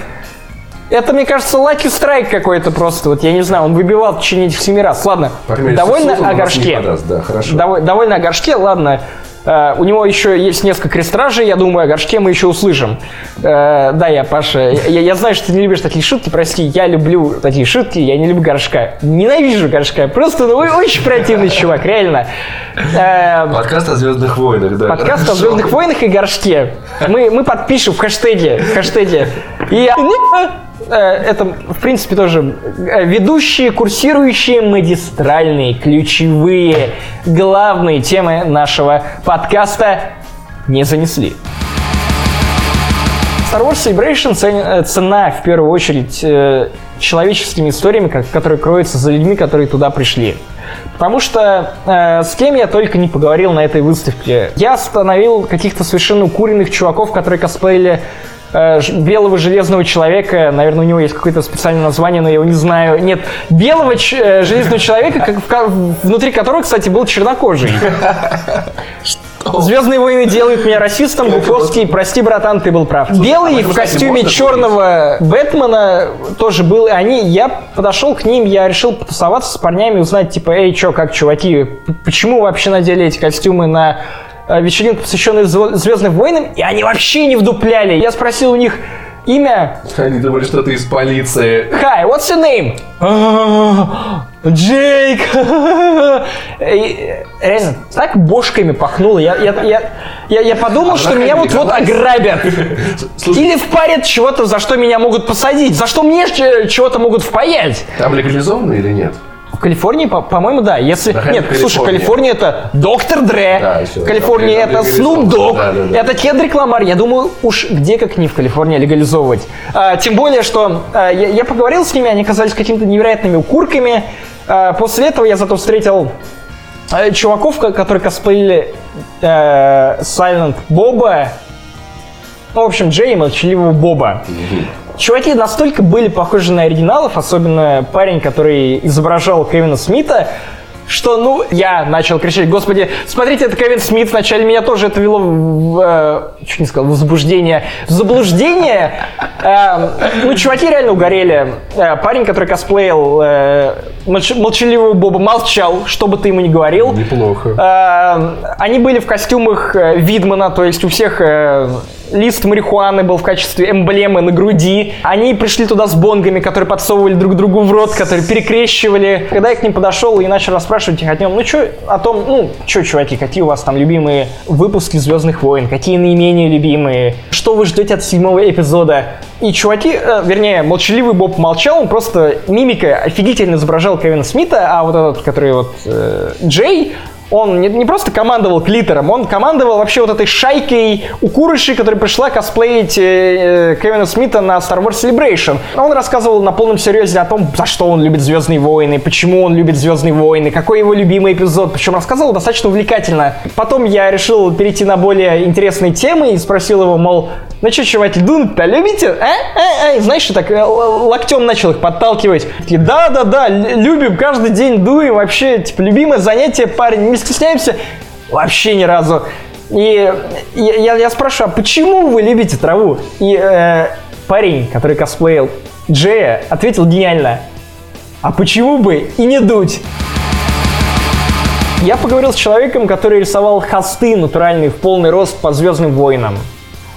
Это, мне кажется, лаки страйк какой-то просто. Вот я не знаю, он выбивал в течение этих семи раз. Ладно, довольно о горшке. Да, хорошо. довольно о горшке, ладно. Uh, у него еще есть несколько крестражей, я думаю, о горшке мы еще услышим. Uh, да, я, Паша, я, я знаю, что ты не любишь такие шутки, прости, я люблю такие шутки, я не люблю горшка. Ненавижу горшка, просто ну, очень противный чувак, реально. Uh, подкаст о Звездных войнах, да. Подкаст о Звездных войнах и горшке. Мы, мы подпишем в хэштеге, в хэштеге. И это, в принципе, тоже э, ведущие, курсирующие, магистральные, ключевые, главные темы нашего подкаста не занесли. Star Wars Celebration э, цена, в первую очередь, человеческими историями, которые кроются за людьми, которые туда пришли. Потому что э, с кем я только не поговорил на этой выставке. Я остановил каких-то совершенно укуренных чуваков, которые косплеили э, белого железного человека, наверное, у него есть какое-то специальное название, но я его не знаю. Нет, белого э, железного человека, как, внутри которого, кстати, был чернокожий. Звездные войны делают меня расистом, Буковский, прости, братан, ты был прав. Белый в костюме черного Бэтмена тоже был. Они, я подошел к ним, я решил потусоваться с парнями, узнать, типа, эй, чё, как, чуваки, почему вообще надели эти костюмы на Э, вечеринку, посвященную Звездным войнам, и они вообще не вдупляли. Я спросил у них, имя. Они думали, что ты из полиции. Hi, what's your name? Джейк. И, Реально, так бошками пахнуло. Я, я, я, я, я подумал, что меня вот-вот ограбят. Слушай, Или впарят чего-то, за что меня могут посадить. За что мне чего-то могут впаять. там легализовано или нет? В Калифорнии, по- по-моему, да. Если... Да, Нет, Калифорния. слушай, Калифорния это Доктор Дре. Да, всё. Калифорния это. Snoop Dogg. Да, да, да. Это Кендрик Ламар. Я думаю, уж где как не в Калифорнии легализовывать. А, тем более, что а, я, я поговорил с ними, они казались какими-то невероятными укурками. А, после этого я зато встретил э, чуваков, ко- которые косплеили э, Silent Боба. Ну, в общем, Джей и молчаливого Боба. Чуваки настолько были похожи на оригиналов, особенно парень, который изображал Кевина Смита, что, ну, я начал кричать, господи, смотрите, это Кевин Смит, вначале меня тоже это вело в, э, чуть не сказал, в возбуждение, в заблуждение. Э, ну, чуваки реально угорели. Э, парень, который косплеил э, молч- молчаливого Боба, молчал, что бы ты ему ни говорил. Неплохо. Э, Они были в костюмах э, Видмана, то есть у всех э, лист марихуаны был в качестве эмблемы на груди. Они пришли туда с бонгами, которые подсовывали друг другу в рот, которые перекрещивали. Когда я к ним подошел и начал расспрашивать их о нем, ну что, о том, ну что, чуваки, какие у вас там любимые выпуски Звездных войн, какие наименее любимые, что вы ждете от седьмого эпизода. И чуваки, э, вернее, молчаливый Боб молчал, он просто мимикой офигительно изображал Кевина Смита, а вот этот, который вот э, Джей, он не, не просто командовал клитором, он командовал вообще вот этой шайкой укурышей, которая пришла косплеить э, э, Кевина Смита на Star Wars Celebration. Он рассказывал на полном серьезе о том, за что он любит Звездные войны, почему он любит Звездные войны, какой его любимый эпизод. Причем рассказывал достаточно увлекательно. Потом я решил перейти на более интересные темы и спросил его, мол, ну что, чуваки, Дун-то любите? А? А? А? Знаешь, так э, локтем начал их подталкивать. Такие, да-да-да, любим, каждый день дуем, вообще, типа, любимое занятие, парень, не стесняемся. Вообще ни разу. И я, я- спрашиваю, а почему вы любите траву? И э, парень, который косплеил Джея, ответил гениально. А почему бы и не дуть? Я поговорил с человеком, который рисовал холсты натуральные в полный рост по Звездным войнам.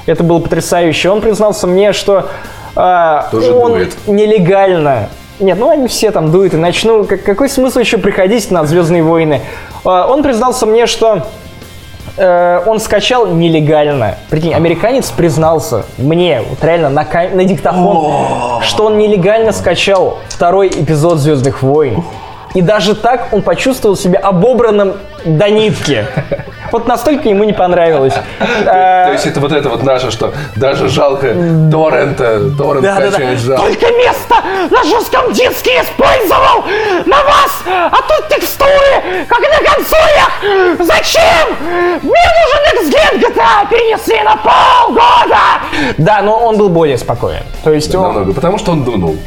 Это было потрясающе. Он признался мне, что э, Тоже он дует. нелегально. Нет, ну они все там дуют и начну. Как- какой смысл еще приходить на Звездные войны? Э, он признался мне, что э, он скачал нелегально. Прикинь, американец признался мне, вот реально на, на диктофон, что он нелегально скачал второй эпизод Звездных войн. И даже так он почувствовал себя обобранным до нитки. Вот настолько ему не понравилось. То есть это вот это вот наше, что даже жалко торрента, торрент скачать жалко. Только место на жестком диске использовал на вас, а тут текстуры, как на консолях. Зачем? Мне нужен XGen GTA перенесли на полгода. Да, но он был более спокоен. То есть он, Намного, потому что он дунул.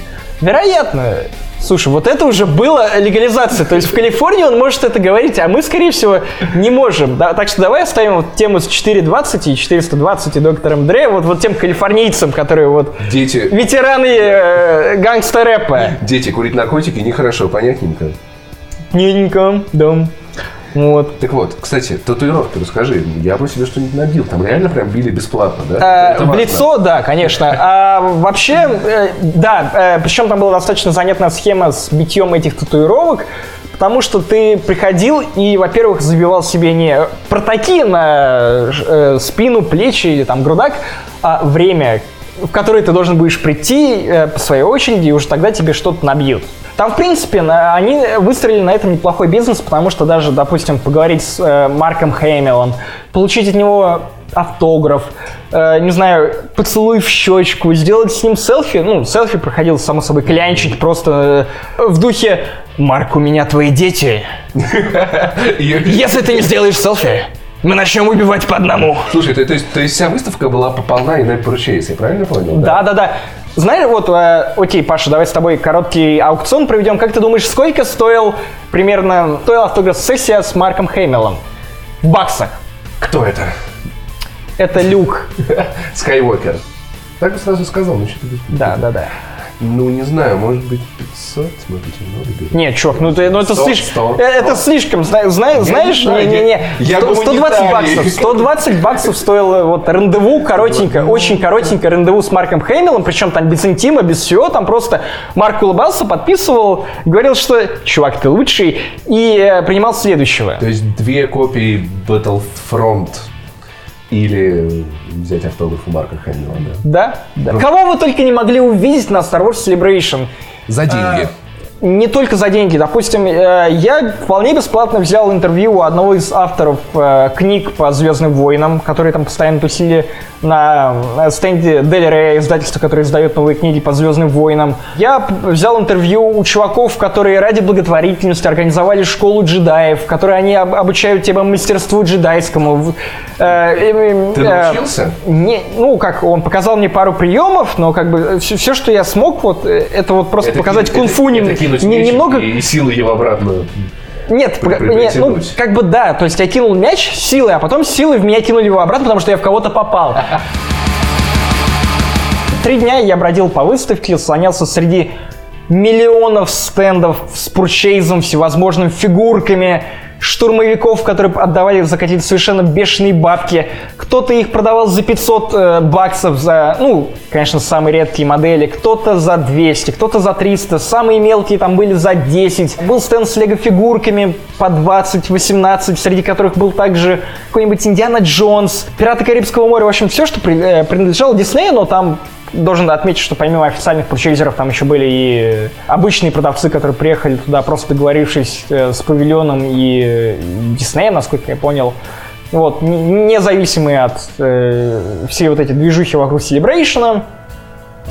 вероятно, Слушай, вот это уже было легализация. То есть в Калифорнии он может это говорить, а мы, скорее всего, не можем. Да, так что давай оставим вот тему с 420 и 420 и доктором Дре, вот, вот тем калифорнийцам, которые вот Дети, ветераны э, гангста-рэпа. дети курить наркотики нехорошо, понятненько. Ненько, дом. Вот. Так вот, кстати, татуировки, расскажи. Я бы себе что-нибудь набил. Там реально прям били бесплатно, да? Это в лицо, да, конечно. А вообще, э, да, э, причем там была достаточно занятная схема с битьем этих татуировок, потому что ты приходил и, во-первых, забивал себе не протаки на э, спину, плечи или там грудак, а время, в которое ты должен будешь прийти э, по своей очереди, и уже тогда тебе что-то набьют. Там, в принципе, на- они выстроили на этом неплохой бизнес, потому что даже, допустим, поговорить с э, Марком Хэмиллом, получить от него автограф, э, не знаю, поцелуй в щечку, сделать с ним селфи. Ну, селфи проходил, само собой, клянчить просто э, в духе «Марк, у меня твои дети. Если ты не сделаешь селфи, мы начнем убивать по одному». Слушай, то, то есть, то есть вся выставка была пополна и на Purchase, я правильно понял? Да, да, да. Знаешь, вот, э, окей, Паша, давай с тобой короткий аукцион проведем. Как ты думаешь, сколько стоил примерно стоила автограф-сессия с Марком Хэмиллом? В баксах. Кто это? Это Люк. Скайуокер. Так бы сразу сказал, ну что ты... Да, да, да. Ну, не знаю, может быть 500, может быть, много берут. Нет, чувак, ну, ты, ну это, 100, слишком, 100, э, это 100. слишком, зна- зна- знаешь, не-не-не, я- я 120 гуманитарий. баксов, 120 баксов стоило вот рандеву коротенько, очень коротенько рандеву с Марком Хэмиллом, причем там без интима, без всего, там просто Марк улыбался, подписывал, говорил, что чувак, ты лучший, и э, принимал следующего. То есть две копии Battlefront или взять автограф у Марка Хэмилла, да? Да? да. Кого вы только не могли увидеть на Star Wars Celebration? За деньги. Не только за деньги. Допустим, э, я вполне бесплатно взял интервью у одного из авторов э, книг по Звездным войнам, которые там постоянно тусили на э, стенде Делере, издательство, которое издает новые книги по Звездным войнам. Я взял интервью у чуваков, которые ради благотворительности организовали школу джедаев, которые они об- обучают тебя мастерству джедайскому. Ты научился? Не, ну, как, он показал мне пару приемов, но как бы все, что я смог, вот, это вот просто Это показать кунг-фу это кинуть не- меч немного... и, и силы его обратно. Нет, нет, ну, как бы да, то есть я кинул мяч силой, а потом силой в меня кинули его обратно, потому что я в кого-то попал. Три дня я бродил по выставке, слонялся среди миллионов стендов с пурчейзом, всевозможными фигурками, штурмовиков, которые отдавали за какие-то совершенно бешеные бабки. Кто-то их продавал за 500 э, баксов, за, ну, конечно, самые редкие модели, кто-то за 200, кто-то за 300, самые мелкие там были за 10. Был стенд с лего-фигурками по 20-18, среди которых был также какой-нибудь Индиана Джонс, Пираты Карибского моря, в общем, все, что э, принадлежало Диснею, но там Должен отметить, что помимо официальных пурчейзеров там еще были и обычные продавцы, которые приехали туда, просто договорившись э, с павильоном и э, Диснеем, насколько я понял. Вот, независимые от э, всей вот этой движухи вокруг Celebration.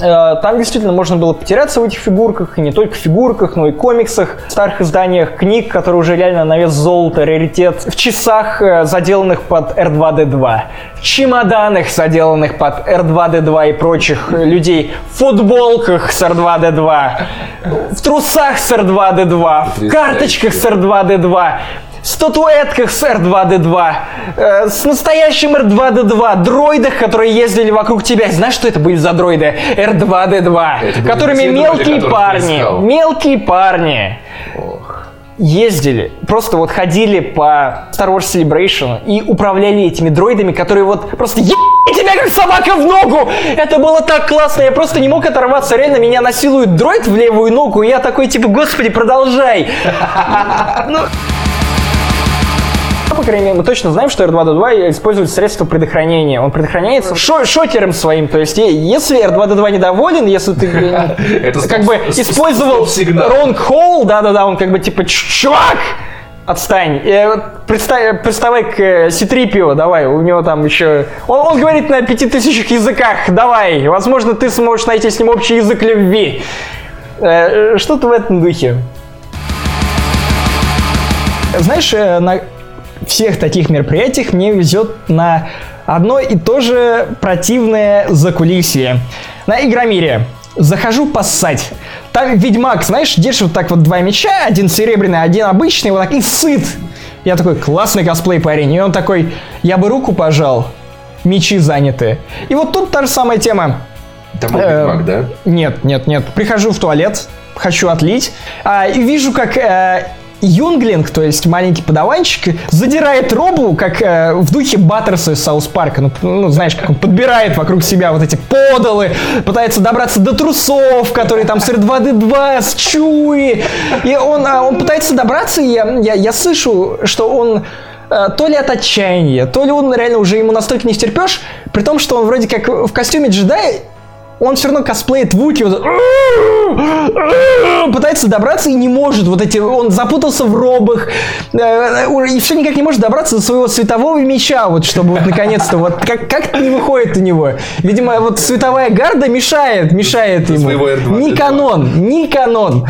Э, Там действительно можно было потеряться в этих фигурках, и не только фигурках, но и комиксах, старых изданиях книг, которые уже реально на вес золота, раритет, в часах, э, заделанных под R2D2, в чемоданах, заделанных под R2D2 и прочих людей, в футболках с R2D2, в трусах с R2D2, в карточках с R2D2, статуэтках с R2D2, э, с настоящим R2D2, дроидах, которые ездили вокруг тебя. Знаешь, что это были за дроиды? R2D2, Это были которыми дроиды, мелкие ты парни, мелкие парни Ох. ездили, просто вот ходили по Star Wars Celebration и управляли этими дроидами, которые вот просто «Ебать тебя как собака в ногу! Это было так классно, я просто не мог оторваться, реально меня насилует дроид в левую ногу, и я такой типа, господи, продолжай! Ну, по крайней мере, мы точно знаем, что R2D2 использует средства предохранения. Он предохраняется шо- шокером своим. То есть, если R2D2 недоволен, если ты э, как бы использовал wrong hole, да-да-да, он как бы типа «Ч- чувак, отстань. Э, представь- приставай к э, Ситрипио, давай, у него там еще... Он, он говорит на пяти тысячах языках, давай, возможно, ты сможешь найти с ним общий язык любви. Э, Что-то в этом духе. Знаешь, э, на всех таких мероприятиях мне везет на одно и то же противное закулисье. На Игромире. Захожу поссать. Там Ведьмак, знаешь, держит вот так вот два меча, один серебряный, один обычный, вот так и сыт. Я такой, классный косплей парень. И он такой, я бы руку пожал, мечи заняты. И вот тут та же самая тема. Там был Э, Ведьмак, да? Нет, нет, нет. Прихожу в туалет, хочу отлить, а, и вижу, как э, Юнглинг, то есть маленький падаванчик, задирает робу, как э, в духе Баттерса из Саус Парка. Ну, ну, знаешь, как он подбирает вокруг себя вот эти подолы, пытается добраться до трусов, которые там с R2D2, с Чуи. И он, а, он пытается добраться, и я, я, я слышу, что он э, то ли от отчаяния, то ли он реально уже ему настолько не втерпешь, при том, что он вроде как в костюме джедая, он все равно косплеит Вуки, вот, пытается добраться и не может. Вот эти, он запутался в робах э, и все никак не может добраться до своего светового меча, вот чтобы вот наконец-то вот как как не выходит у него. Видимо, вот световая гарда мешает, мешает ему. своего R2D2. Не канон, не канон.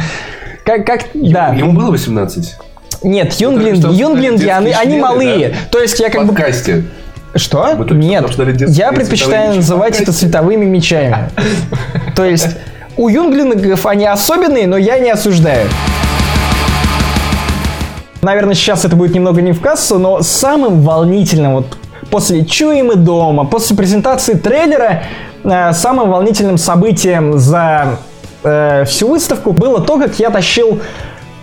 Как, как, да. Ему было 18? Нет, Юнглин, детские они, они малые. да? То есть я как бы подкасте. Что? Мы Нет, я предпочитаю мечи. называть это световыми мечами. То есть у юнглингов они особенные, но я не осуждаю. Наверное, сейчас это будет немного не в кассу, но самым волнительным вот после «Чуем и дома», после презентации трейлера, э, самым волнительным событием за э, всю выставку, было то, как я тащил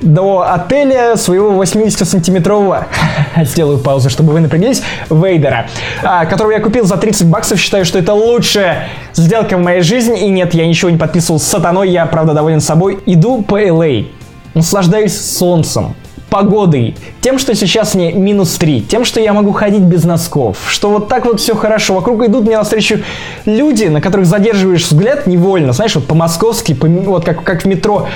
до отеля своего 80-сантиметрового, сделаю паузу, чтобы вы напряглись, Вейдера, а, которого я купил за 30 баксов, считаю, что это лучшая сделка в моей жизни, и нет, я ничего не подписывал с сатаной, я, правда, доволен собой. Иду по LA, наслаждаюсь солнцем, погодой, тем, что сейчас мне минус 3, тем, что я могу ходить без носков, что вот так вот все хорошо, вокруг идут мне навстречу люди, на которых задерживаешь взгляд невольно, знаешь, вот по-московски, по, вот как, как в метро,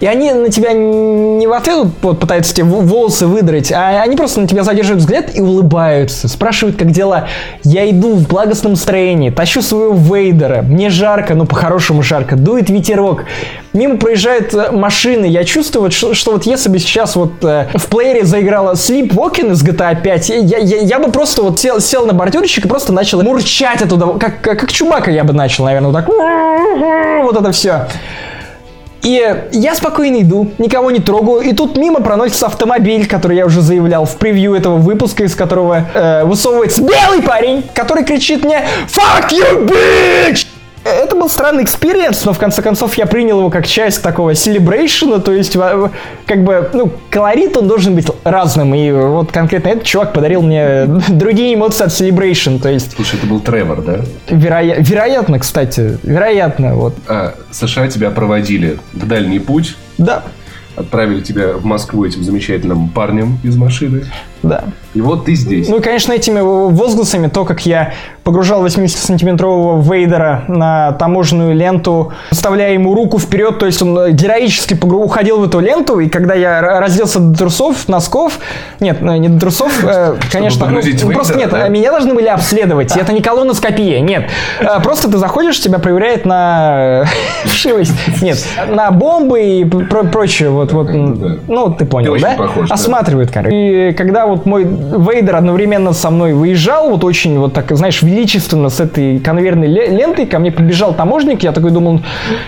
и они на тебя не в ответ вот, пытаются тебе волосы выдрать, а они просто на тебя задерживают взгляд и улыбаются. Спрашивают, как дела. Я иду в благостном настроении, тащу своего Вейдера. Мне жарко, ну по-хорошему жарко. Дует ветерок. Мимо проезжают э, машины. Я чувствую, что, что вот если бы сейчас вот э, в плеере заиграла Sleepwalking из GTA 5, я, я, я бы просто вот сел, сел на бордюрчик и просто начал мурчать оттуда. Как, как, как Чумака я бы начал, наверное, вот так. Вот это все. И я спокойно иду, никого не трогаю, и тут мимо проносится автомобиль, который я уже заявлял в превью этого выпуска, из которого э, высовывается белый парень, который кричит мне «Fuck you, bitch!» Это был странный experience, но в конце концов я принял его как часть такого celebration а, то есть как бы, ну, колорит он должен быть разным, и вот конкретно этот чувак подарил мне другие эмоции от Celebration, то есть... Слушай, это был Тревор, да? Вероя... Вероятно, кстати, вероятно, вот. А, США тебя проводили в дальний путь? Да. Отправили тебя в Москву этим замечательным парнем из машины? Да. И вот ты здесь. Ну и, конечно, этими возгласами, то, как я погружал 80-сантиметрового Вейдера на таможенную ленту, вставляя ему руку вперед, то есть он э, героически уходил в эту ленту, и когда я разделся до трусов, носков, нет, ну, не до трусов, э, конечно, ну, Вейдера, просто нет, да? меня должны были обследовать, это не колоноскопия, нет, э, просто ты заходишь, тебя проверяют на вшивость, нет, на бомбы и прочее, вот, вот, ну, ты понял, да? Осматривают, короче. И когда вот мой Вейдер одновременно со мной выезжал, вот очень вот так, знаешь, величественно с этой конвейерной лентой, ко мне подбежал таможник, я такой думал,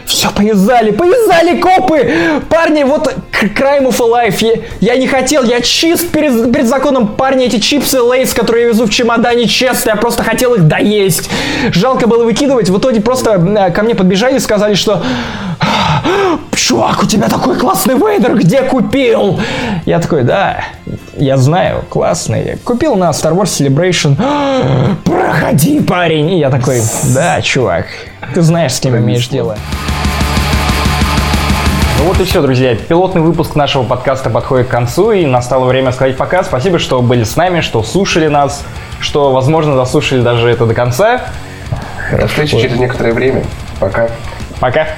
все, повязали, повязали копы! Парни, вот crime of a life, я, я не хотел, я чист перед, перед законом, парни, эти чипсы лейс, которые я везу в чемодане, честно, я просто хотел их доесть. Жалко было выкидывать, в итоге просто э, ко мне подбежали и сказали, что чувак, у тебя такой классный вейдер, где купил? Я такой, да, я знаю, классный. Купил на Star Wars Celebration. Проходи, парень. И я такой, да, чувак, ты знаешь, с кем имеешь дело. Ну вот и все, друзья. Пилотный выпуск нашего подкаста подходит к концу, и настало время сказать пока. Спасибо, что были с нами, что слушали нас, что, возможно, заслушали даже это до конца. До встречи через некоторое время. Пока. Пока.